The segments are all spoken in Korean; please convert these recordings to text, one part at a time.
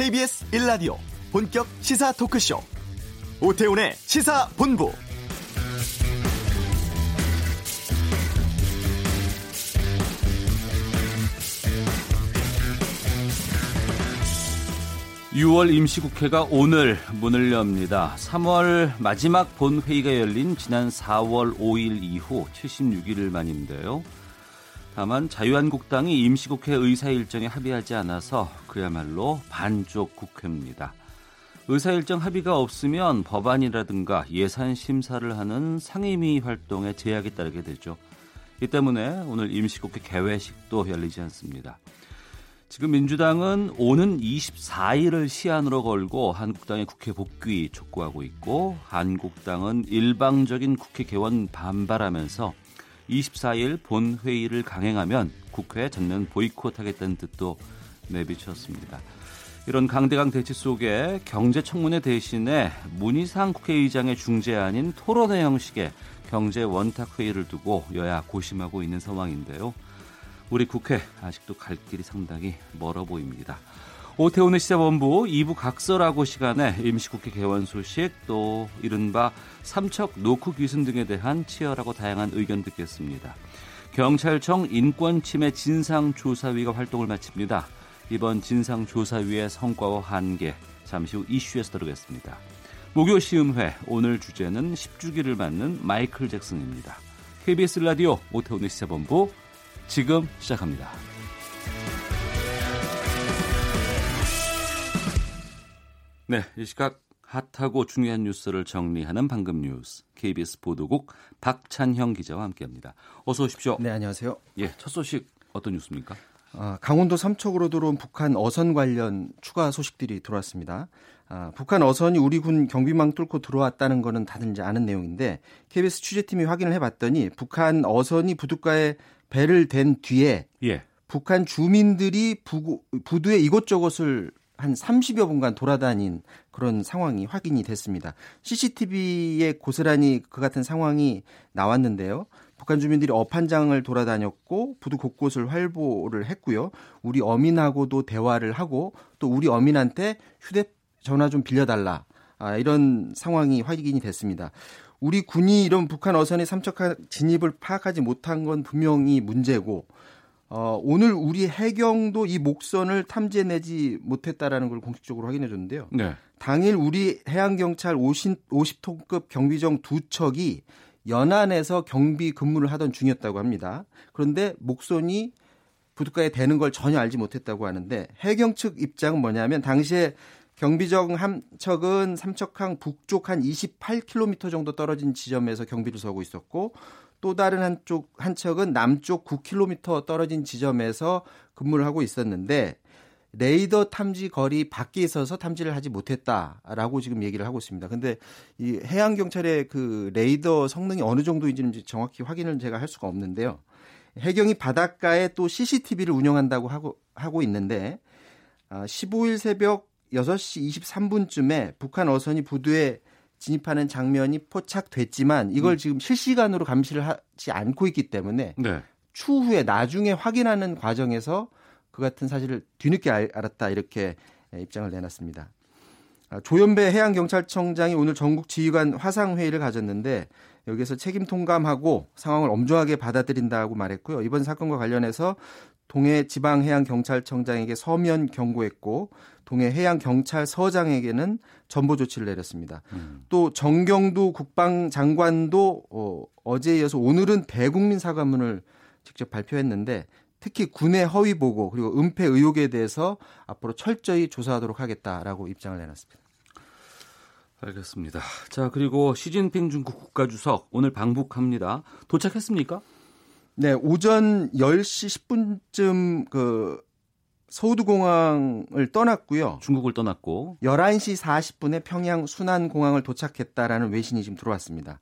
KBS 1라디오 본격 시사 토크쇼 오태훈의 시사본부 (6월) 임시국회가 오늘 문을 엽니다. (3월) 마지막 본회의가 열린 지난 (4월) (5일) 이후 (76일) 만인데요. 다만 자유한국당이 임시국회 의사 일정에 합의하지 않아서 그야말로 반쪽 국회입니다. 의사 일정 합의가 없으면 법안이라든가 예산 심사를 하는 상임위 활동에 제약이 따르게 되죠. 이 때문에 오늘 임시국회 개회식도 열리지 않습니다. 지금 민주당은 오는 24일을 시한으로 걸고 한국당의 국회 복귀 촉구하고 있고 한국당은 일방적인 국회 개원 반발하면서 24일 본회의를 강행하면 국회 전면 보이콧하겠다는 뜻도 내비쳤습니다. 이런 강대강 대치 속에 경제 청문회 대신에 문희상 국회의장의 중재안인 토론회 형식의 경제 원탁 회의를 두고 여야 고심하고 있는 상황인데요. 우리 국회 아직도 갈 길이 상당히 멀어 보입니다. 오태훈의 시사본부 2부 각설하고 시간에 임시국회 개원 소식 또 이른바 삼척 노크 귀순 등에 대한 치열하고 다양한 의견 듣겠습니다. 경찰청 인권침해 진상조사위가 활동을 마칩니다. 이번 진상조사위의 성과와 한계 잠시 후 이슈에서 다루겠습니다. 목요 시음회 오늘 주제는 10주기를 맞는 마이클 잭슨입니다. KBS 라디오 오태훈의 시사본부 지금 시작합니다. 네, 이 시각 핫하고 중요한 뉴스를 정리하는 방금 뉴스 KBS 보도국 박찬형 기자와 함께합니다. 어서 오십시오. 네, 안녕하세요. 예, 첫 소식 어떤 뉴스입니까? 아, 강원도 삼척으로 들어온 북한 어선 관련 추가 소식들이 들어왔습니다. 아, 북한 어선이 우리 군 경비망 뚫고 들어왔다는 거는 다들 이제 아는 내용인데 KBS 취재팀이 확인을 해봤더니 북한 어선이 부둣가에 배를 댄 뒤에 예. 북한 주민들이 부, 부두의 이곳저곳을 한 30여 분간 돌아다닌 그런 상황이 확인이 됐습니다. CCTV에 고스란히 그 같은 상황이 나왔는데요. 북한 주민들이 업한장을 돌아다녔고 부두 곳곳을 활보를 했고요. 우리 어민하고도 대화를 하고 또 우리 어민한테 휴대전화 좀 빌려달라. 아, 이런 상황이 확인이 됐습니다. 우리 군이 이런 북한 어선의 삼척한 진입을 파악하지 못한 건 분명히 문제고 어, 오늘 우리 해경도 이 목선을 탐지내지 못했다라는 걸 공식적으로 확인해 줬는데요. 네. 당일 우리 해양경찰 50, 50톤급 경비정 두 척이 연안에서 경비 근무를 하던 중이었다고 합니다. 그런데 목선이 부둣가에 대는 걸 전혀 알지 못했다고 하는데 해경 측 입장은 뭐냐면 당시에 경비정 한 척은 삼척항 북쪽 한 28km 정도 떨어진 지점에서 경비를 서고 있었고 또 다른 한쪽 한 척은 남쪽 9km 떨어진 지점에서 근무를 하고 있었는데 레이더 탐지 거리 밖에 있어서 탐지를 하지 못했다라고 지금 얘기를 하고 있습니다. 근데 이 해양 경찰의 그 레이더 성능이 어느 정도인지는 정확히 확인을 제가 할 수가 없는데요. 해경이 바닷가에 또 CCTV를 운영한다고 하고 하고 있는데 15일 아, 새벽 6시 23분쯤에 북한 어선이 부두에 진입하는 장면이 포착됐지만 이걸 음. 지금 실시간으로 감시를 하지 않고 있기 때문에 네. 추후에 나중에 확인하는 과정에서 그 같은 사실을 뒤늦게 알았다 이렇게 입장을 내놨습니다. 아, 조현배 해양경찰청장이 오늘 전국 지휘관 화상회의를 가졌는데 여기서 책임 통감하고 상황을 엄중하게 받아들인다고 말했고요. 이번 사건과 관련해서 동해 지방해양경찰청장에게 서면 경고했고 동해 해양경찰서장에게는 전보 조치를 내렸습니다. 음. 또 정경두 국방장관도 어, 어제에 이어서 오늘은 대국민 사과문을 직접 발표했는데 특히 군의 허위 보고 그리고 은폐 의혹에 대해서 앞으로 철저히 조사하도록 하겠다라고 입장을 내놨습니다. 알겠습니다. 자, 그리고 시진핑 중국 국가주석 오늘 방북합니다. 도착했습니까? 네, 오전 10시 10분쯤 그 서우드공항을 떠났고요. 중국을 떠났고 11시 40분에 평양 순안공항을 도착했다라는 외신이 지금 들어왔습니다.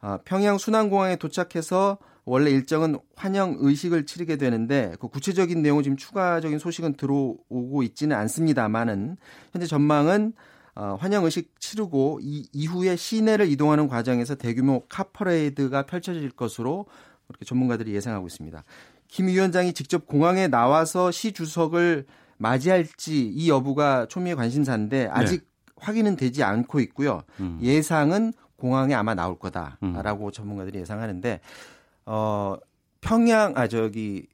아, 평양 순안공항에 도착해서 원래 일정은 환영 의식을 치르게 되는데 그 구체적인 내용은 지금 추가적인 소식은 들어오고 있지는 않습니다만은 현재 전망은 어, 환영 의식 치르고 이, 이후에 시내를 이동하는 과정에서 대규모 카퍼레이드가 펼쳐질 것으로 그렇게 전문가들이 예상하고 있습니다. 김 위원장이 직접 공항에 나와서 시 주석을 맞이할지 이 여부가 초미의 관심사인데 아직 네. 확인은 되지 않고 있고요. 음. 예상은 공항에 아마 나올 거다라고 음. 전문가들이 예상하는데 어 평양 아 저기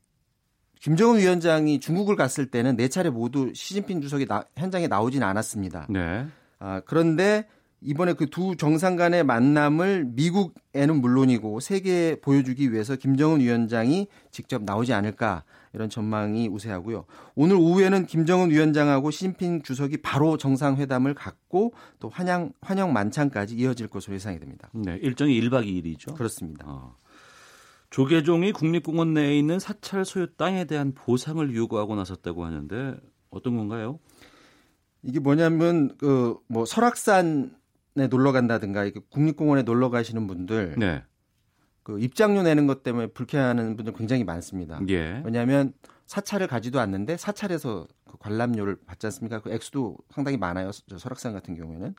김정은 위원장이 중국을 갔을 때는 네 차례 모두 시진핑 주석이 나, 현장에 나오진 않았습니다. 네. 아, 그런데 이번에 그 두 정상 간의 만남을 미국에는 물론이고 세계에 보여주기 위해서 김정은 위원장이 직접 나오지 않을까 이런 전망이 우세하고요. 오늘 오후에는 김정은 위원장하고 시진핑 주석이 바로 정상회담을 갖고 또 환영 환영 만찬까지 이어질 것으로 예상이 됩니다. 네, 일정이 1박 2일이죠. 그렇습니다. 어. 조계종이 국립공원 내에 있는 사찰 소유 땅에 대한 보상을 요구하고 나섰다고 하는데 어떤 건가요? 이게 뭐냐면 그 뭐 설악산에 놀러 간다든가 이게 국립공원에 놀러 가시는 분들 네. 그 입장료 내는 것 때문에 불쾌하는 분들 굉장히 많습니다. 예. 왜냐하면 사찰을 가지도 않는데 사찰에서 그 관람료를 받지 않습니까? 그 액수도 상당히 많아요. 설악산 같은 경우에는.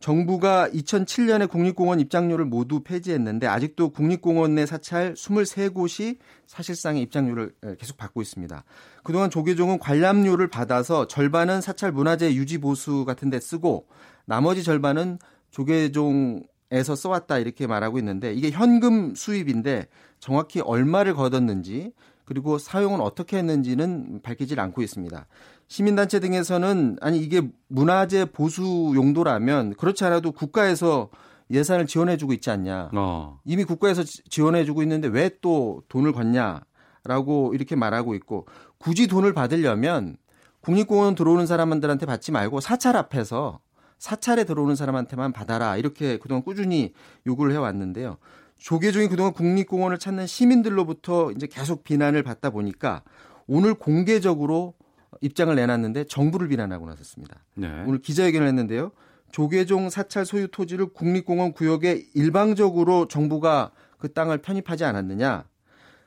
정부가 2007년에 국립공원 입장료를 모두 폐지했는데 아직도 국립공원 내 사찰 23곳이 사실상의 입장료를 계속 받고 있습니다. 그동안 조계종은 관람료를 받아서 절반은 사찰 문화재 유지 보수 같은 데 쓰고 나머지 절반은 조계종 에서 써왔다 이렇게 말하고 있는데 이게 현금 수입인데 정확히 얼마를 걷었는지 그리고 사용은 어떻게 했는지는 밝히질 않고 있습니다. 시민단체 등에서는 아니 이게 문화재 보수 용도라면 그렇지 않아도 국가에서 예산을 지원해주고 있지 않냐. 어. 이미 국가에서 지원해주고 있는데 왜 또 돈을 걷냐라고 이렇게 말하고 있고 굳이 돈을 받으려면 국립공원 들어오는 사람들한테 받지 말고 사찰 앞에서 사찰에 들어오는 사람한테만 받아라 이렇게 그동안 꾸준히 요구를 해왔는데요. 조계종이 그동안 국립공원을 찾는 시민들로부터 이제 계속 비난을 받다 보니까 오늘 공개적으로 입장을 내놨는데 정부를 비난하고 나섰습니다. 네. 오늘 기자회견을 했는데요. 조계종 사찰 소유 토지를 국립공원 구역에 일방적으로 정부가 그 땅을 편입하지 않았느냐.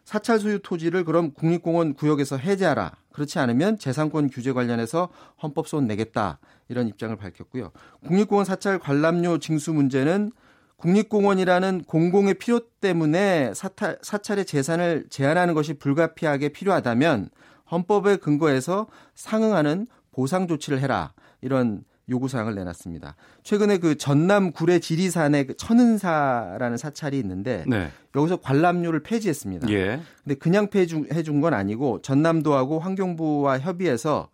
사찰 소유 토지를 그럼 국립공원 구역에서 해제하라. 그렇지 않으면 재산권 규제 관련해서 헌법 소원 내겠다. 이런 입장을 밝혔고요. 국립공원 사찰 관람료 징수 문제는 국립공원이라는 공공의 필요 때문에 사탈, 사찰의 재산을 제한하는 것이 불가피하게 필요하다면 헌법에 근거해서 상응하는 보상 조치를 해라. 이런 요구 사항을 내놨습니다. 최근에 그 전남 구례 지리산에 그 천은사라는 사찰이 있는데 네. 여기서 관람료를 폐지했습니다. 예. 근데 그냥 폐지해 준 건 아니고 전남도하고 환경부와 협의해서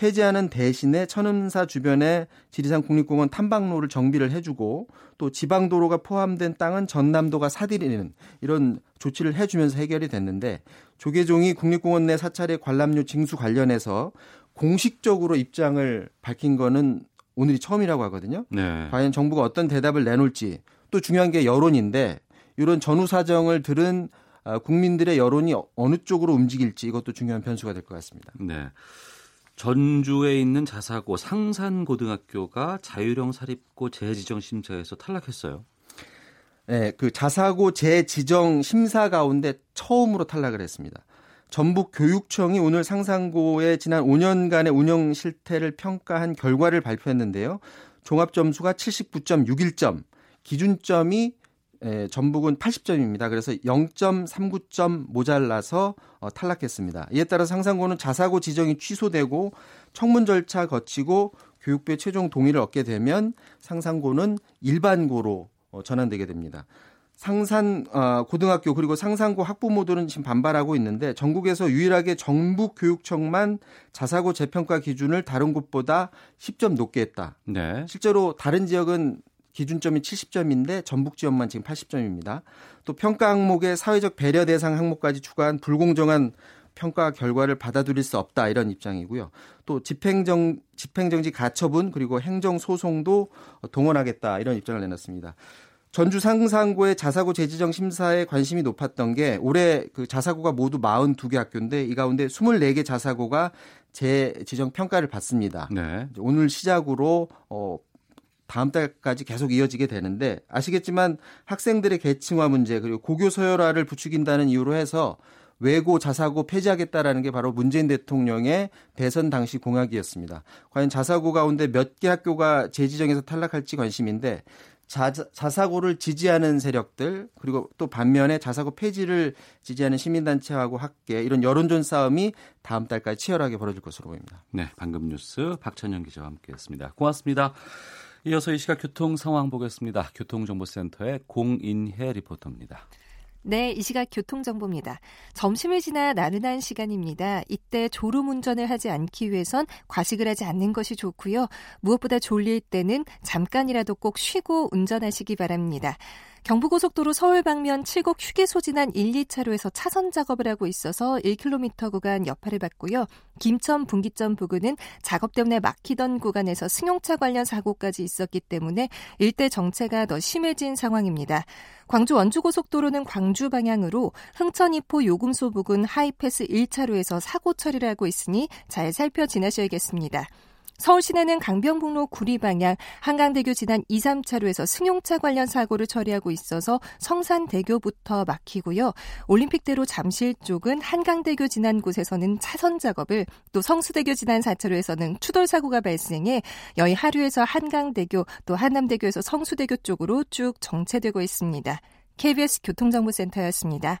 폐지하는 대신에 천은사 주변에 지리산 국립공원 탐방로를 정비를 해주고 또 지방도로가 포함된 땅은 전남도가 사들이는 이런 조치를 해주면서 해결이 됐는데 조계종이 국립공원 내 사찰의 관람료 징수 관련해서 공식적으로 입장을 밝힌 거는 오늘이 처음이라고 하거든요. 네. 과연 정부가 어떤 대답을 내놓을지 또 중요한 게 여론인데 이런 전후 사정을 들은 아, 국민들의 여론이 어느 쪽으로 움직일지 이것도 중요한 변수가 될 것 같습니다. 네. 전주에 있는 자사고 상산고등학교가 자율형 사립고 재지정 심사에서 탈락했어요. 네, 그 자사고 재지정 심사 가운데 처음으로 탈락을 했습니다. 전북 교육청이 오늘 상산고의 지난 5년간의 운영 실태를 평가한 결과를 발표했는데요. 종합 점수가 79.61점, 기준점이 에, 전북은 80점입니다. 그래서 0.39점 모자라서 어, 탈락했습니다. 이에 따라 상상고는 자사고 지정이 취소되고 청문 절차 거치고 교육부의 최종 동의를 얻게 되면 상상고는 일반고로 어, 전환되게 됩니다. 상산 어, 고등학교 그리고 상산고 학부모들은 지금 반발하고 있는데 전국에서 유일하게 정북교육청만 자사고 재평가 기준을 다른 곳보다 10점 높게 했다. 네. 실제로 다른 지역은 기준점이 70점인데 전북 지역만 지금 80점입니다. 또 평가 항목에 사회적 배려 대상 항목까지 추가한 불공정한 평가 결과를 받아들일 수 없다 이런 입장이고요. 또 집행정 집행정지 가처분 그리고 행정 소송도 동원하겠다 이런 입장을 내놨습니다. 전주 상산고의 자사고 재지정 심사에 관심이 높았던 게 올해 그 자사고가 모두 42개 학교인데 이 가운데 24개 자사고가 재지정 평가를 받습니다. 네. 오늘 시작으로 어 다음 달까지 계속 이어지게 되는데 아시겠지만 학생들의 계층화 문제 그리고 고교 서열화를 부추긴다는 이유로 해서 외고 자사고 폐지하겠다라는 게 바로 문재인 대통령의 대선 당시 공약이었습니다. 과연 자사고 가운데 몇 개 학교가 재지정에서 탈락할지 관심인데 자, 자사고를 지지하는 세력들 그리고 또 반면에 자사고 폐지를 지지하는 시민단체하고 함께 이런 여론전 싸움이 다음 달까지 치열하게 벌어질 것으로 보입니다. 네, 방금 뉴스 박찬영 기자와 함께했습니다. 고맙습니다. 이어서 이 시각 교통 상황 보겠습니다. 교통정보센터의 공인혜 리포터입니다. 네, 이 시각 교통정보입니다. 점심을 지나 나른한 시간입니다. 이때 졸음 운전을 하지 않기 위해선 과식을 하지 않는 것이 좋고요. 무엇보다 졸릴 때는 잠깐이라도 꼭 쉬고 운전하시기 바랍니다. 경부고속도로 서울 방면 칠곡 휴게소 지난 1, 2차로에서 차선 작업을 하고 있어서 1km 구간 여파를 받고요. 김천 분기점 부근은 작업 때문에 막히던 구간에서 승용차 관련 사고까지 있었기 때문에 일대 정체가 더 심해진 상황입니다. 광주 원주고속도로는 광주 방향으로 흥천 이포 요금소 부근 하이패스 1차로에서 사고 처리를 하고 있으니 잘 살펴 지나셔야겠습니다. 서울 시내는 강변북로 구리 방향 한강대교 지난 2, 3차로에서 승용차 관련 사고를 처리하고 있어서 성산대교부터 막히고요. 올림픽대로 잠실 쪽은 한강대교 지난 곳에서는 차선 작업을 또 성수대교 지난 4차로에서는 추돌 사고가 발생해 여의 하류에서 한강대교 또 한남대교에서 성수대교 쪽으로 쭉 정체되고 있습니다. KBS 교통정보센터였습니다.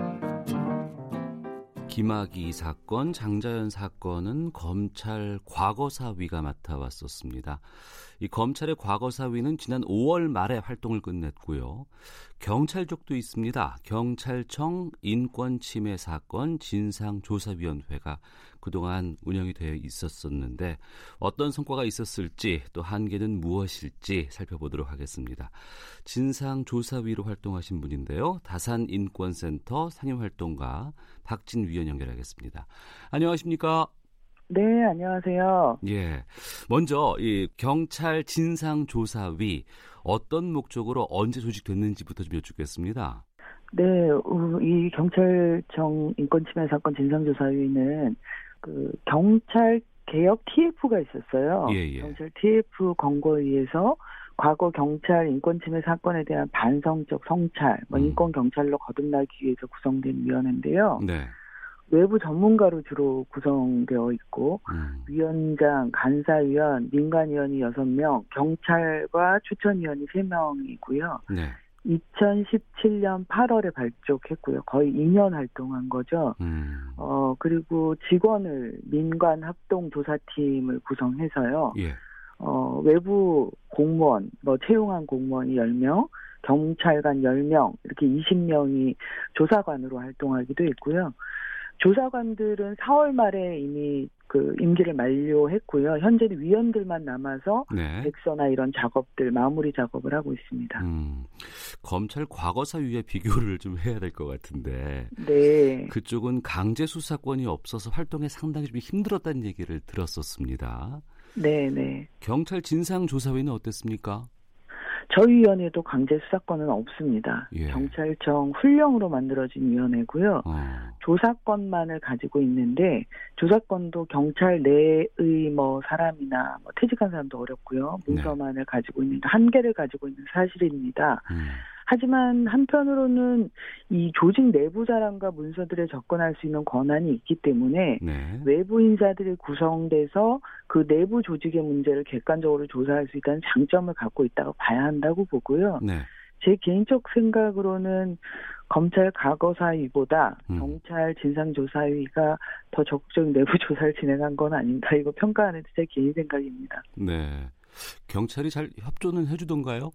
김학의 사건, 장자연 사건은 검찰 과거사위가 맡아왔었습니다. 이 검찰의 과거사위는 지난 5월 말에 활동을 끝냈고요. 경찰 쪽도 있습니다. 경찰청 인권침해 사건 진상조사위원회가 그동안 운영이 되어 있었었는데 어떤 성과가 있었을지 또 한계는 무엇일지 살펴보도록 하겠습니다. 진상조사위로 활동하신 분인데요. 다산인권센터 상임활동가 박진 위원 연결하겠습니다. 안녕하십니까? 네, 안녕하세요. 예. 먼저 이 경찰 진상조사위 어떤 목적으로 언제 조직됐는지부터 좀 여쭙겠습니다. 네, 이 경찰청 인권침해 사건 진상조사위는 그 경찰 개혁 TF가 있었어요. 예, 예. 경찰 TF 권고에 의해서 과거 경찰 인권침해 사건에 대한 반성적 성찰, 뭐 음. 인권 경찰로 거듭나기 위해서 구성된 위원회인데요. 네. 외부 전문가로 주로 구성되어 있고 음. 위원장, 간사위원, 민간위원이 6명, 경찰과 추천위원이 3명이고요. 네. 2017년 8월에 발족했고요. 거의 2년 활동한 거죠. 음. 어, 그리고 직원을 민관 합동 조사팀을 구성해서요. 예. 어, 외부 공무원, 뭐 채용한 공무원이 10명, 경찰관 10명, 이렇게 20명이 조사관으로 활동하기도 했고요. 조사관들은 4월 말에 이미 그 임기를 만료했고요. 현재는 위원들만 남아서 네. 백서나 이런 작업들 마무리 작업을 하고 있습니다. 음, 검찰 과거사위에 비교를 좀 해야 될 것 같은데. 네. 그쪽은 강제 수사권이 없어서 활동에 상당히 좀 힘들었다는 얘기를 들었었습니다. 네, 네. 경찰 진상조사위는 어땠습니까? 저희 위원회도 강제 수사권은 없습니다. 예. 경찰청 훈령으로 만들어진 위원회고요. 어. 조사권만을 가지고 있는데 조사권도 경찰 내의 뭐 사람이나 뭐 퇴직한 사람도 어렵고요. 문서만을 네. 가지고 있는 한계를 가지고 있는 사실입니다. 음. 하지만 한편으로는 이 조직 내부 자랑과 문서들에 접근할 수 있는 권한이 있기 때문에 네. 외부 인사들이 구성돼서 그 내부 조직의 문제를 객관적으로 조사할 수 있다는 장점을 갖고 있다고 봐야 한다고 보고요. 네. 제 개인적 생각으로는 검찰 과거사위보다 음. 경찰 진상조사위가 더 적극적인 내부 조사를 진행한 건 아닌가 이거 평가하는 제 개인 생각입니다. 네. 경찰이 잘 협조는 해주던가요?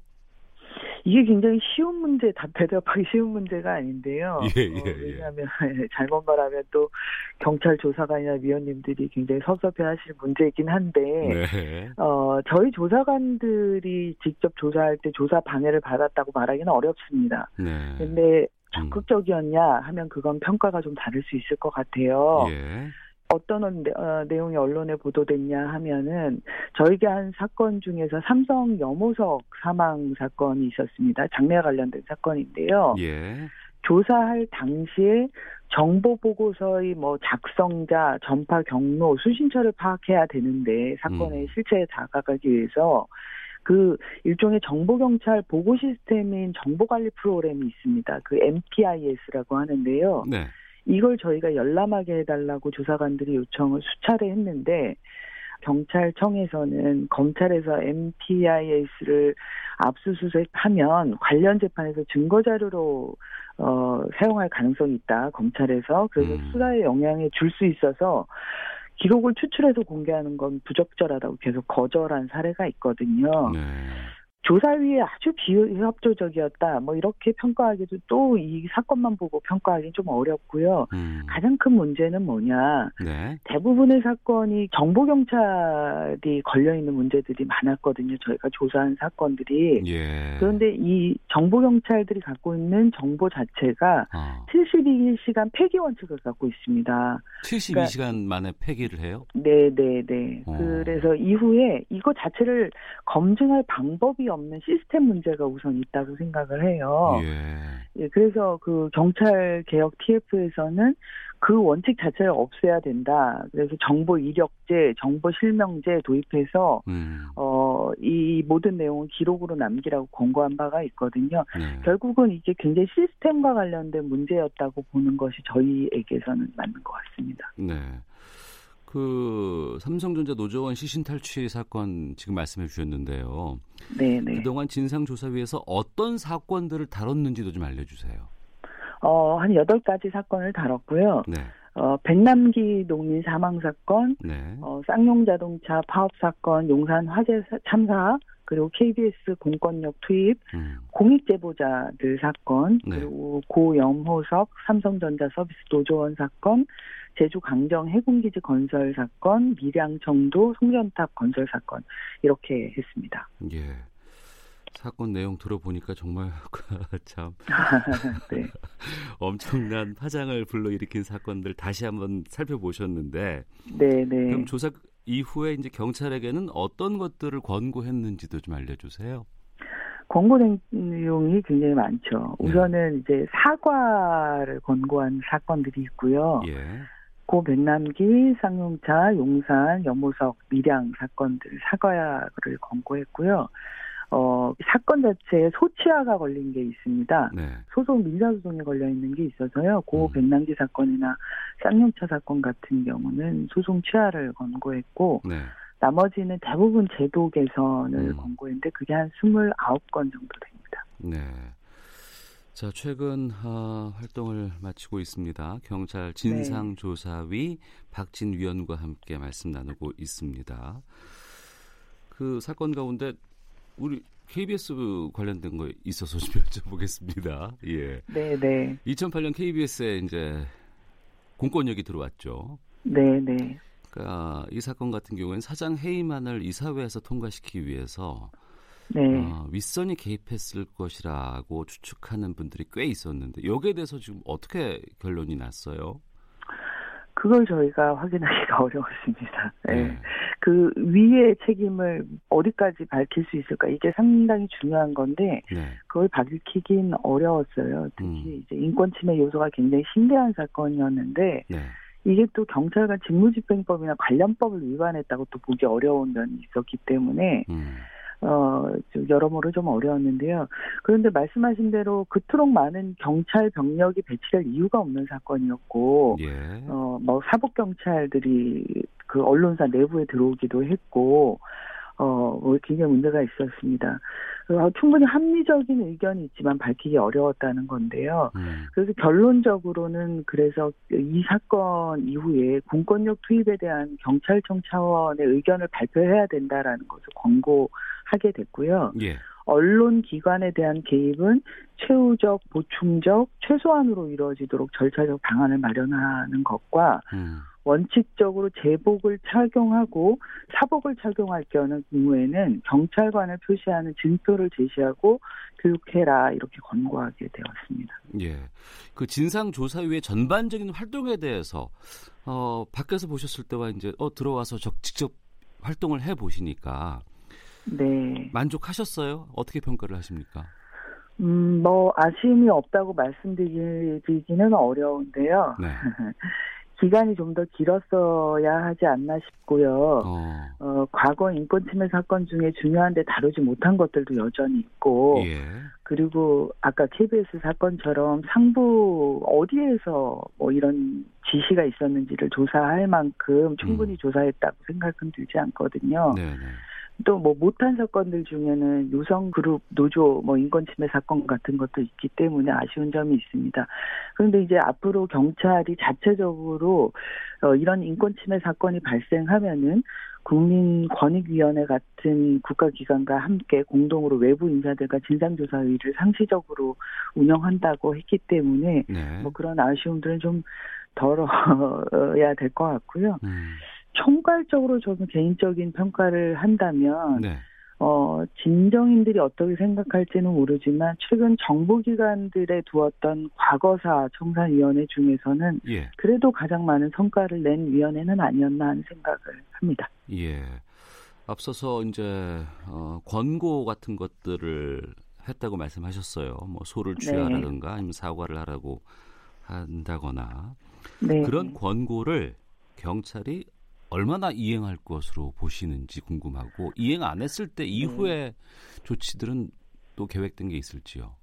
이게 굉장히 쉬운 문제, 다 대답하기 쉬운 문제가 아닌데요. 예, 예, 어, 왜냐하면 잘못 말하면 또 경찰 조사관이나 위원님들이 굉장히 섭섭해하실 문제이긴 한데, 네. 어 저희 조사관들이 직접 조사할 때 조사 방해를 받았다고 말하기는 어렵습니다. 네. 근데 적극적이었냐 하면 그건 평가가 좀 다를 수 있을 것 같아요. 예. 어떤 어, 내용이 언론에 보도됐냐 하면은 저희가 한 사건 중에서 삼성 염호석 사망 사건이 있었습니다. 장례와 관련된 사건인데요. 예. 조사할 당시에 정보 보고서의 뭐 작성자, 전파 경로, 수신처를 파악해야 되는데 사건의 음. 실체에 다가가기 위해서 그 일종의 정보 경찰 보고 시스템인 정보 관리 프로그램이 있습니다. 그 MPIS라고 하는데요. 네. 이걸 저희가 열람하게 해달라고 조사관들이 요청을 수차례 했는데 경찰청에서는 검찰에서 MPIS를 압수수색하면 관련 재판에서 증거 자료로 어, 사용할 가능성이 있다 검찰에서 그래서 음. 수사에 영향을 줄 수 있어서 기록을 추출해서 공개하는 건 부적절하다고 계속 거절한 사례가 있거든요. 네. 조사위에 아주 비협조적이었다. 뭐 이렇게 평가하기도 또 이 사건만 보고 평가하기 좀 어렵고요. 음. 가장 큰 문제는 뭐냐? 네. 대부분의 사건이 정보 경찰이 걸려 있는 문제들이 많았거든요. 저희가 조사한 사건들이. 예. 그런데 이 정보 경찰들이 갖고 있는 정보 자체가 어. 72시간 폐기 원칙을 갖고 있습니다. 72시간 그러니까, 만에 폐기를 해요? 네, 네, 네. 어. 그래서 이후에 이거 자체를 검증할 방법이 없는 시스템 문제가 우선 있다고 생각을 해요. 예. 예 그래서 그 경찰 개혁 TF에서는 그 원칙 자체를 없애야 된다. 그래서 정보 이력제, 정보 실명제 도입해서 음. 어이 모든 내용을 기록으로 남기라고 권고한 바가 있거든요. 네. 결국은 이게 굉장히 시스템과 관련된 문제였다고 보는 것이 저희에게서는 맞는 것 같습니다. 네. 그 삼성전자 노조원 시신 탈취 사건 지금 말씀해 주셨는데요. 네, 네. 그동안 진상조사위에서 어떤 사건들을 다뤘는지도 좀 알려주세요. 어, 한 여덟 가지 사건을 다뤘고요. 네. 어, 백남기 농민 사망 사건, 네. 어, 쌍용 자동차 파업 사건, 용산 화재 참사, 그리고 KBS 공권력 투입, 음. 공익 제보자들 사건, 네. 그리고 고영호석 삼성전자 서비스 노조원 사건, 제주 강정 해군기지 건설 사건, 밀양 정도 송전탑 건설 사건 이렇게 했습니다. 예. 사건 내용 들어보니까 정말 참 네. 엄청난 파장을 불러일으킨 사건들 다시 한번 살펴보셨는데 네, 네. 그럼 조사 이후에 이제 경찰에게는 어떤 것들을 권고했는지도 좀 알려주세요. 권고 내용이 굉장히 많죠. 네. 우선은 네. 이제 사과를 권고한 사건들이 있고요. 예. 고 백남기, 쌍용차, 용산, 염호석, 밀양 사건들 사과를 권고했고요. 어, 사건 자체에 소치아가 걸린 게 있습니다. 네. 소송 민사소송에 걸려 있는 게 있어서요. 고 음. 백남기 사건이나 쌍용차 사건 같은 경우는 소송 취하를 권고했고 네. 나머지는 대부분 제도 개선을 음. 권고했는데 그게 한 29건 정도 됩니다. 네. 자, 최근 어, 활동을 마치고 있습니다. 경찰 진상조사위 네. 박진 위원과 함께 말씀 나누고 있습니다. 그 사건 가운데 우리 KBS 관련된 거 있어서 좀 여쭤보겠습니다. 예. 네, 네. 2008년 KBS에 이제 공권력이 들어왔죠. 네, 네. 그러니까 이 사건 같은 경우에는 사장 회의만을 이사회에서 통과시키기 위해서 네. 어, 윗선이 개입했을 것이라고 추측하는 분들이 꽤 있었는데 여기에 대해서 지금 어떻게 결론이 났어요? 그걸 저희가 확인하기가 어려웠습니다. 네. 네. 그 위의 책임을 어디까지 밝힐 수 있을까 이게 상당히 중요한 건데 네. 그걸 밝히긴 어려웠어요. 특히 음. 이제 인권 침해 요소가 굉장히 심대한 사건이었는데 네. 이게 또 경찰관 직무집행법이나 관련법을 위반했다고 또 보기 어려운 면이 있었기 때문에 음. 어, 좀 여러모로 좀 어려웠는데요. 그런데 말씀하신 대로 그토록 많은 경찰 병력이 배치될 이유가 없는 사건이었고, 예. 어, 뭐 사복 경찰들이 그 언론사 내부에 들어오기도 했고, 어, 뭐 굉장히 문제가 있었습니다. 어, 충분히 합리적인 의견이 있지만 밝히기 어려웠다는 건데요. 음. 그래서 결론적으로는 그래서 이 사건 이후에 공권력 투입에 대한 경찰청 차원의 의견을 발표해야 된다라는 것을 권고하게 됐고요. 예. 언론 기관에 대한 개입은 최후적, 보충적, 최소한으로 이루어지도록 절차적 방안을 마련하는 것과 음. 원칙적으로 제복을 착용하고 사복을 착용할 경우에는 경찰관을 표시하는 증표를 제시하고 교육해라 이렇게 권고하게 되었습니다. 예. 그 진상조사위의 전반적인 활동에 대해서 어, 밖에서 보셨을 때와 이제 어, 들어와서 적, 직접 활동을 해 보시니까 네. 만족하셨어요? 어떻게 평가를 하십니까? 음, 뭐 아쉬움이 없다고 말씀드리기는 어려운데요. 네. 기간이 좀 더 길었어야 하지 않나 싶고요. 어. 어. 과거 인권 침해 사건 중에 중요한데 다루지 못한 것들도 여전히 있고, 예. 그리고 아까 KBS 사건처럼 상부 어디에서 뭐 이런 지시가 있었는지를 조사할 만큼 충분히 음. 조사했다고 생각은 들지 않거든요. 네네. 네. 또뭐 못한 사건들 중에는 유성 그룹 노조 뭐 인권 침해 사건 같은 것도 있기 때문에 아쉬운 점이 있습니다. 그런데 이제 앞으로 경찰이 자체적으로 어 이런 인권 침해 사건이 발생하면은 국민권익위원회 같은 국가기관과 함께 공동으로 외부 인사들과 진상조사위를 상시적으로 운영한다고 했기 때문에 네. 뭐 그런 아쉬움들은 좀 덜어야 될 것 같고요. 음. 총괄적으로 저는 개인적인 평가를 한다면 네. 어, 진정인들이 어떻게 생각할지는 모르지만 최근 정보기관들에 두었던 과거사 청산위원회 중에서는 예. 그래도 가장 많은 성과를 낸 위원회는 아니었나 하는 생각을 합니다. 예. 앞서서 이제 어, 권고 같은 것들을 했다고 말씀하셨어요. 뭐 소를 네. 취하라든가 네. 아니면 사과를 하라고 한다거나 네. 그런 권고를 경찰이 얼마나 이행할 것으로 보시는지 궁금하고 이행 안 했을 때 이후에 음. 조치들은 또 계획된 게 있을지요?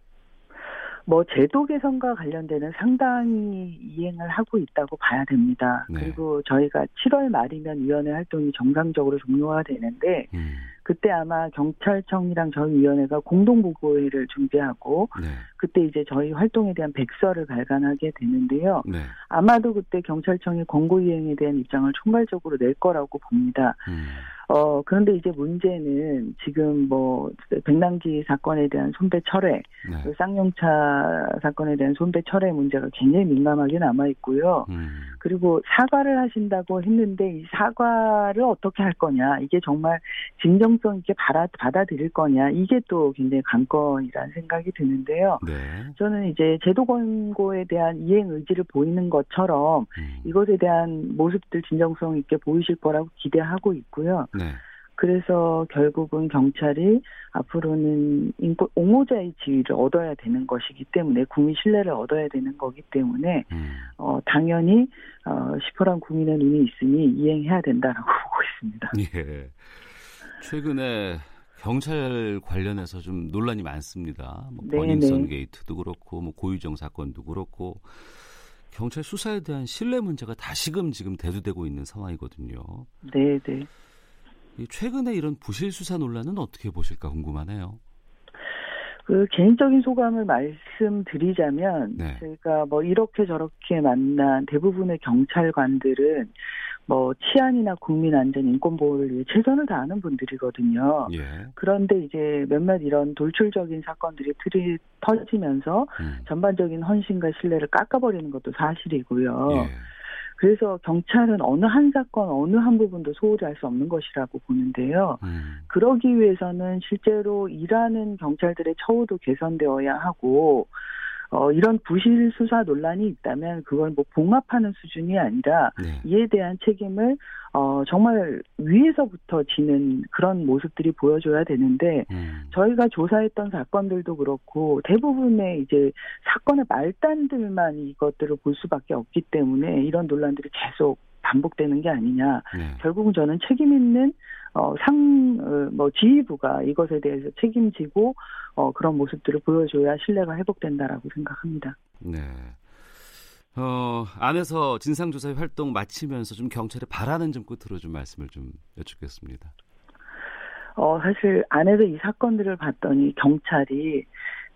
뭐 제도 개선과 관련되는 상당히 이행을 하고 있다고 봐야 됩니다. 네. 그리고 저희가 7월 말이면 위원회 활동이 정상적으로 종료가 되는데 음. 그때 아마 경찰청이랑 저희 위원회가 공동 보고회를 준비하고 네. 그때 이제 저희 활동에 대한 백서를 발간하게 되는데요. 네. 아마도 그때 경찰청이 권고 이행에 대한 입장을 총괄적으로 낼 거라고 봅니다. 음. 어, 그런데 이제 문제는 지금 뭐, 백남기 사건에 대한 손배 철회, 네. 쌍용차 사건에 대한 손배 철회 문제가 굉장히 민감하게 남아있고요. 음. 그리고 사과를 하신다고 했는데 이 사과를 어떻게 할 거냐, 이게 정말 진정성 있게 받아, 받아들일 거냐, 이게 또 굉장히 관건이라는 생각이 드는데요. 네. 저는 이제 제도 권고에 대한 이행 의지를 보이는 것처럼 음. 이것에 대한 모습들 진정성 있게 보이실 거라고 기대하고 있고요. 네. 그래서 결국은 경찰이 앞으로는 인권 옹호자의 지위를 얻어야 되는 것이기 때문에 국민 신뢰를 얻어야 되는 거기 때문에 음. 어 당연히 어 시퍼런 국민의 눈이 있으니 이행해야 된다라고 보고 있습니다. 예. 최근에 경찰 관련해서 좀 논란이 많습니다. 뭐 버닝썬 게이트도 그렇고 뭐 고유정 사건도 그렇고 경찰 수사에 대한 신뢰 문제가 다시금 지금 대두되고 있는 상황이거든요. 네, 네. 최근에 이런 부실 수사 논란은 어떻게 보실까 궁금하네요. 그 개인적인 소감을 말씀드리자면 네. 제가 뭐 이렇게 저렇게 만난 대부분의 경찰관들은 뭐 치안이나 국민 안전 인권 보호를 위해 최선을 다하는 분들이거든요. 예. 그런데 이제 몇몇 이런 돌출적인 사건들이 틀이 터지면서 음. 전반적인 헌신과 신뢰를 깎아버리는 것도 사실이고요. 예. 그래서 경찰은 어느 한 사건, 어느 한 부분도 소홀히 할 수 없는 것이라고 보는데요. 음. 그러기 위해서는 실제로 일하는 경찰들의 처우도 개선되어야 하고, 어, 이런 부실 수사 논란이 있다면 그걸 뭐 봉합하는 수준이 아니라 네. 이에 대한 책임을 어, 정말 위에서부터 지는 그런 모습들이 보여줘야 되는데 음. 저희가 조사했던 사건들도 그렇고 대부분의 이제 사건의 말단들만 이것들을 볼 수밖에 없기 때문에 이런 논란들이 계속 반복되는 게 아니냐. 네. 결국은 저는 책임 있는 어, 상, 어, 뭐, 지휘부가 이것에 대해서 책임지고, 어, 그런 모습들을 보여줘야 신뢰가 회복된다라고 생각합니다. 네. 어, 안에서 진상조사 활동 마치면서 좀 경찰에 바라는 점 끝으로 좀 말씀을 좀 여쭙겠습니다. 어, 사실 안에서 이 사건들을 봤더니 경찰이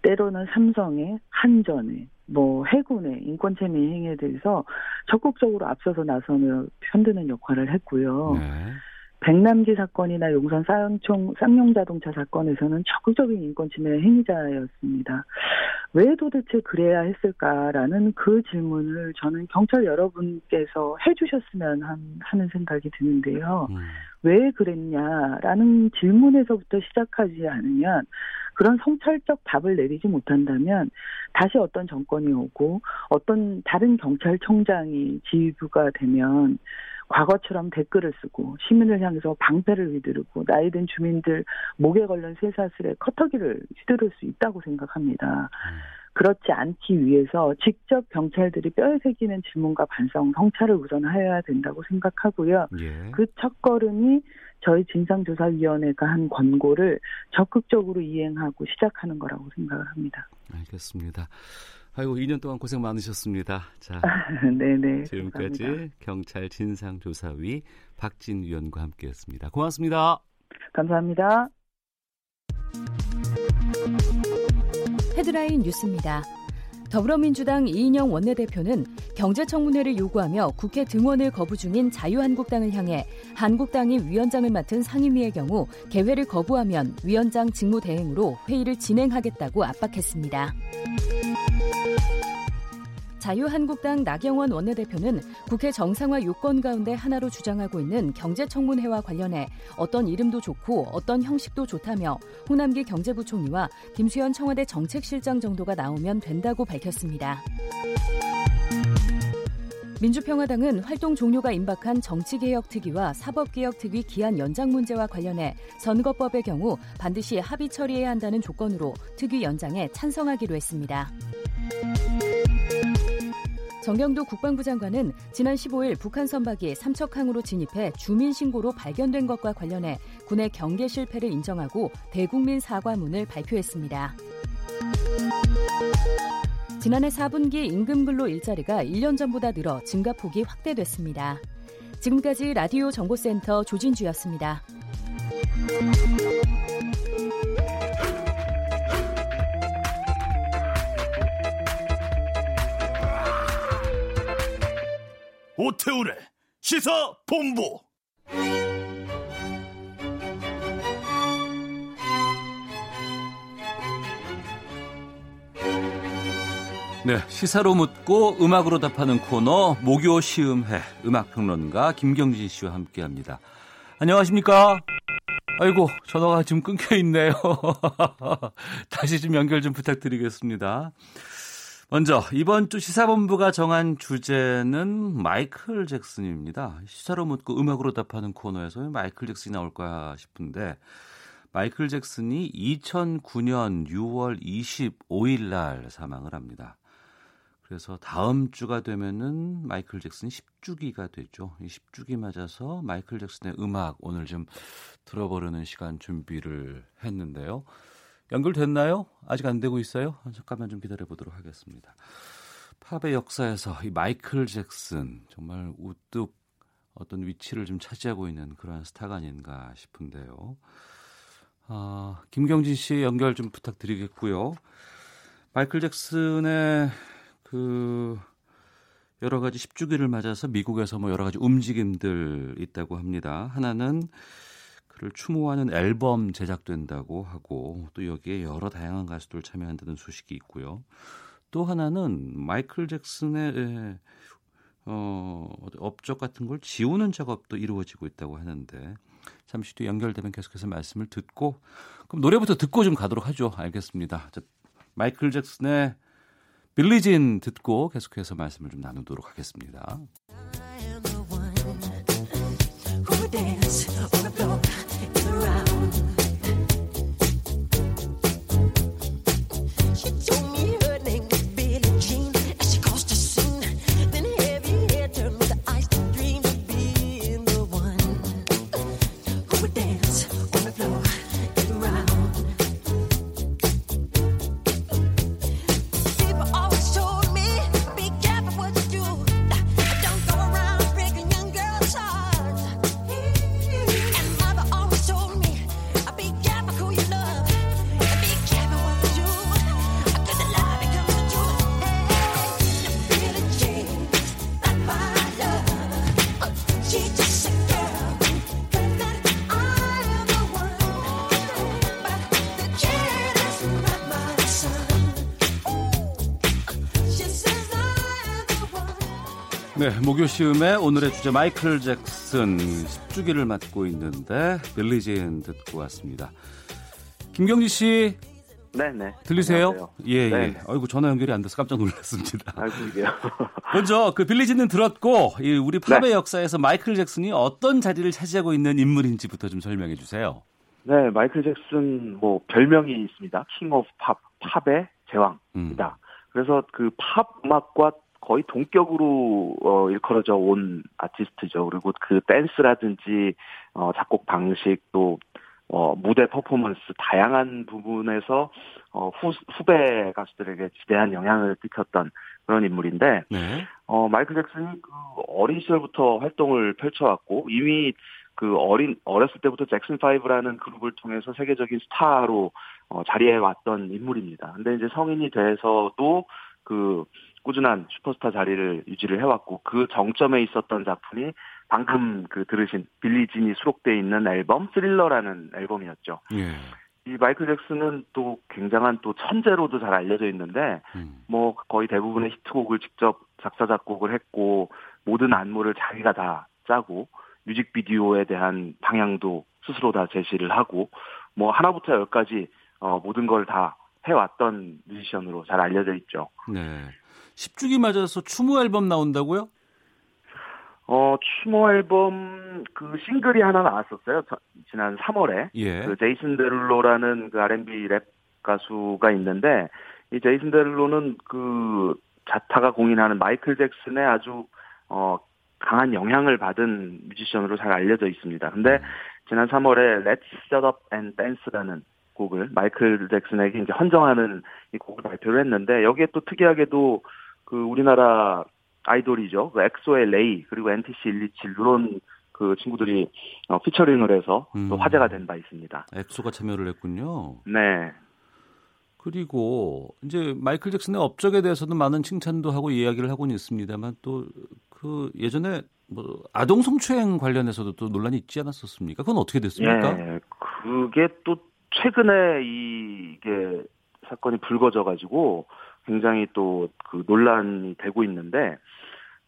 때로는 삼성의 한전의 뭐 해군의 인권침해 행위에 대해서 적극적으로 앞서서 나서며 편드는 역할을 했고요. 네. 백남기 사건이나 용산 쌍용, 쌍용자동차 사건에서는 적극적인 인권침해 행위자였습니다. 왜 도대체 그래야 했을까라는 그 질문을 저는 경찰 여러분께서 해주셨으면 하는 생각이 드는데요. 음. 왜 그랬냐라는 질문에서부터 시작하지 않으면 그런 성찰적 답을 내리지 못한다면 다시 어떤 정권이 오고 어떤 다른 경찰청장이 지휘부가 되면 과거처럼 댓글을 쓰고 시민을 향해서 방패를 휘두르고 나이 든 주민들 목에 걸린 쇠사슬에 커터기를 휘두를 수 있다고 생각합니다. 그렇지 않기 위해서 직접 경찰들이 뼈에 새기는 질문과 반성, 성찰을 우선하여야 된다고 생각하고요. 예. 그 첫걸음이 저희 진상조사위원회가 한 권고를 적극적으로 이행하고 시작하는 거라고 생각을 합니다. 알겠습니다. 아이고 2년 동안 고생 많으셨습니다. 자, 네네. 지금까지 감사합니다. 경찰 진상조사위 박진 위원과 함께했습니다. 고맙습니다. 감사합니다. 헤드라인 뉴스입니다. 더불어민주당 이인영 원내대표는 경제청문회를 요구하며 국회 등원을 거부 중인 자유한국당을 향해 한국당이 위원장을 맡은 상임위의 경우 개회를 거부하면 위원장 직무대행으로 회의를 진행하겠다고 압박했습니다. 자유한국당 나경원 원내대표는 국회 정상화 요건 가운데 하나로 주장하고 있는 경제청문회와 관련해 어떤 이름도 좋고 어떤 형식도 좋다며 홍남기 경제부총리와 김수현 청와대 정책실장 정도가 나오면 된다고 밝혔습니다. 민주평화당은 활동 종료가 임박한 정치개혁특위와 사법개혁특위 기한 연장 문제와 관련해 선거법의 경우 반드시 합의 처리해야 한다는 조건으로 특위 연장에 찬성하기로 했습니다. 정경도 국방부 장관은 지난 15일 북한 선박이 삼척항으로 진입해 주민 신고로 발견된 것과 관련해 군의 경계 실패를 인정하고 대국민 사과문을 발표했습니다. 지난해 4분기 임금 근로 일자리가 1년 전보다 늘어 증가폭이 확대됐습니다. 지금까지 라디오 정보센터 조진주였습니다. 오태우래 시사 본부. 네, 시사로 묻고 음악으로 답하는 코너 목요 시음회 음악평론가 김경진 씨와 함께합니다. 안녕하십니까? 아이고 전화가 지금 끊겨 있네요. 다시 좀 연결 좀 부탁드리겠습니다. 먼저 이번 주 시사본부가 정한 주제는 마이클 잭슨입니다. 시사로 묻고 음악으로 답하는 코너에서 마이클 잭슨이 나올까 싶은데 마이클 잭슨이 2009년 6월 25일 날 사망을 합니다. 그래서 다음 주가 되면은 마이클 잭슨 10주기가 되죠. 이 10주기 맞아서 마이클 잭슨의 음악 오늘 좀 들어보려는 시간 준비를 했는데요. 연결됐나요? 아직 안 되고 있어요? 잠깐만 좀 기다려 보도록 하겠습니다. 팝의 역사에서 이 마이클 잭슨 정말 우뚝 어떤 위치를 좀 차지하고 있는 그러한 스타가 아닌가 싶은데요. 아, 김경진 씨 연결 좀 부탁드리겠고요. 마이클 잭슨의 그 여러 가지 10주기를 맞아서 미국에서 뭐 여러 가지 움직임들 있다고 합니다. 하나는 그를 추모하는 앨범 제작된다고 하고 또 여기에 여러 다양한 가수들 참여한다는 소식이 있고요. 또 하나는 마이클 잭슨의 어, 업적 같은 걸 지우는 작업도 이루어지고 있다고 하는데 잠시 뒤 연결되면 계속해서 말씀을 듣고 그럼 노래부터 듣고 좀 가도록 하죠. 알겠습니다. 자, 마이클 잭슨의 빌리진 듣고 계속해서 말씀을 좀 나누도록 하겠습니다. 네, 목요 시음의 오늘의 주제 마이클 잭슨 10주기를 맞고 있는데 빌리진 듣고 왔습니다. 김경지 씨. 네네. 들리세요? 안녕하세요. 예, 네. 예. 아이고, 전화 연결이 안 돼서 깜짝 놀랐습니다. 아이고. 먼저, 그 빌리진은 들었고, 우리 팝의 네. 역사에서 마이클 잭슨이 어떤 자리를 차지하고 있는 인물인지부터 좀 설명해 주세요. 네, 마이클 잭슨, 뭐, 별명이 있습니다. King of Pop, 팝의 제왕이다. 음. 그래서 그 팝 음악과 거의 동격으로 어, 일컬어져 온 아티스트죠. 그리고 그 댄스라든지 어, 작곡 방식 또 어, 무대 퍼포먼스 다양한 부분에서 어, 후, 후배 가수들에게 지대한 영향을 끼쳤던 그런 인물인데 네. 어, 마이클 잭슨이 그 어린 시절부터 활동을 펼쳐왔고 이미 그 어린 어렸을 때부터 잭슨 5라는 그룹을 통해서 세계적인 스타로 어, 자리해 왔던 인물입니다. 근데 이제 성인이 돼서도 그 꾸준한 슈퍼스타 자리를 유지를 해왔고 그 정점에 있었던 작품이 방금 그 들으신 빌리진이 수록되어 있는 앨범 스릴러라는 앨범이었죠. 예. 이 마이클 잭슨은 또 굉장한 또 천재로도 잘 알려져 있는데 음. 뭐 거의 대부분의 히트곡을 직접 작사 작곡을 했고 모든 안무를 자기가 다 짜고 뮤직비디오에 대한 방향도 스스로 다 제시를 하고 뭐 하나부터 열까지 어, 모든 걸 다 해왔던 뮤지션으로 잘 알려져 있죠. 네. 10주기 맞아서 추모 앨범 나온다고요? 어, 추모 앨범 그 싱글이 하나 나왔었어요. 지난 3월에. 예. 그 제이슨 데룰로라는 그 R&B 랩 가수가 있는데 이 제이슨 데룰로는 그 자타가 공인하는 마이클 잭슨의 아주 어 강한 영향을 받은 뮤지션으로 잘 알려져 있습니다. 근데 음. 지난 3월에 Let's Shut Up and Dance라는 곡을 마이클 잭슨에게 이제 헌정하는 이 곡을 발표를 했는데 여기에 또 특이하게도 그 우리나라 아이돌이죠. 그 엑소의 레이 그리고 NCT 127 이런 그 친구들이 어, 피처링을 해서 음. 또 화제가 된 바 있습니다. 엑소가 참여를 했군요. 네. 그리고 이제 마이클 잭슨의 업적에 대해서도 많은 칭찬도 하고 이야기를 하고는 있습니다만 또 그 예전에 뭐 아동 성추행 관련해서도 또 논란이 있지 않았었습니까? 그건 어떻게 됐습니까? 예, 그게 또 최근에 이게 사건이 불거져 가지고 굉장히 또 그 논란이 되고 있는데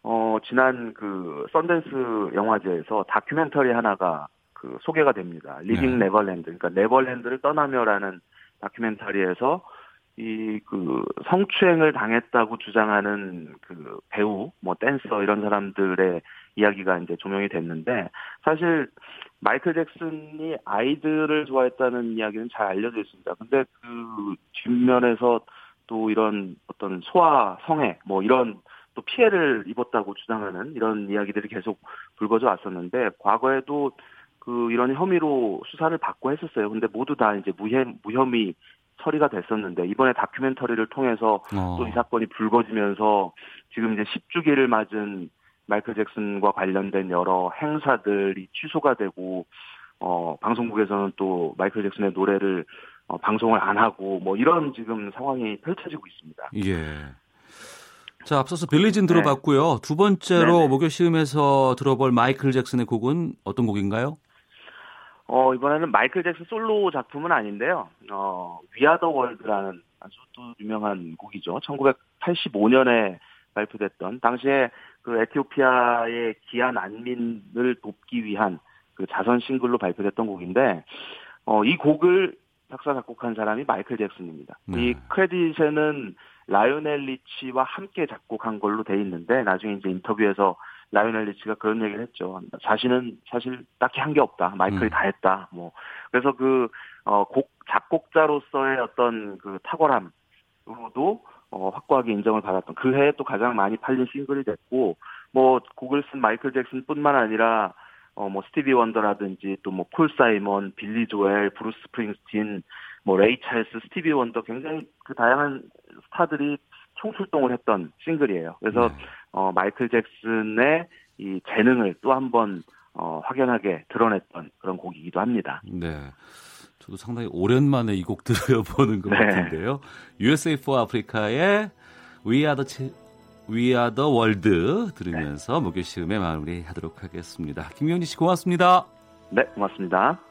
어 지난 그 썬댄스 영화제에서 다큐멘터리 하나가 그 소개가 됩니다. Leaving 네. Neverland 그러니까 네버랜드를 떠나며라는 다큐멘터리에서 이 그 성추행을 당했다고 주장하는 그 배우 뭐 댄서 이런 사람들의 이야기가 이제 조명이 됐는데 사실 마이클 잭슨이 아이들을 좋아했다는 이야기는 잘 알려져 있습니다. 근데 그 뒷면에서 또 이런 어떤 소아 성애 뭐 이런 또 피해를 입었다고 주장하는 이런 이야기들이 계속 불거져 왔었는데 과거에도 그 이런 혐의로 수사를 받고 했었어요. 근데 모두 다 이제 무혐 무혐의 처리가 됐었는데 이번에 다큐멘터리를 통해서 어. 또이 사건이 불거지면서 지금 이제 10주기를 맞은 마이클 잭슨과 관련된 여러 행사들이 취소가 되고 어 방송국에서는 또 마이클 잭슨의 노래를 어, 방송을 안 하고 뭐 이런 지금 상황이 펼쳐지고 있습니다. 예. 자, 앞서서 빌리진 들어봤고요. 네. 두 번째로 네네. 목요 시음에서 들어볼 마이클 잭슨의 곡은 어떤 곡인가요? 어, 이번에는 마이클 잭슨 솔로 작품은 아닌데요. 어, 위아더 월드라는 아주 또 유명한 곡이죠. 1985년에 발표됐던 당시에 그 에티오피아의 기아 난민을 돕기 위한 그 자선 싱글로 발표됐던 곡인데 어, 이 곡을 작사 작곡한 사람이 마이클 잭슨입니다. 네. 이 크레딧에는 라이오넬 리치와 함께 작곡한 걸로 돼 있는데 나중에 이제 인터뷰에서 라이오넬 리치가 그런 얘기를 했죠. 자신은 사실 딱히 한 게 없다. 마이클이 음. 다 했다. 뭐 그래서 그곡 어, 작곡자로서의 어떤 그 탁월함으로도 어, 확고하게 인정을 받았던 그 해에 또 가장 많이 팔린 싱글이 됐고 뭐 곡을 쓴 마이클 잭슨뿐만 아니라 어, 뭐, 스티비 원더라든지, 또 뭐, 폴 사이먼, 빌리 조엘, 브루스 스프링스틴, 뭐, 레이 찰스, 스티비 원더, 굉장히 그 다양한 스타들이 총출동을 했던 싱글이에요. 그래서, 네. 어, 마이클 잭슨의 이 재능을 또 한 번, 어, 확연하게 드러냈던 그런 곡이기도 합니다. 네. 저도 상당히 오랜만에 이 곡 들어보는 것 네. 같은데요. USA for Africa의 We Are the We Are the World 들으면서 네. 목요 시음에 마무리하도록 하겠습니다. 김명지 씨 고맙습니다. 네, 고맙습니다.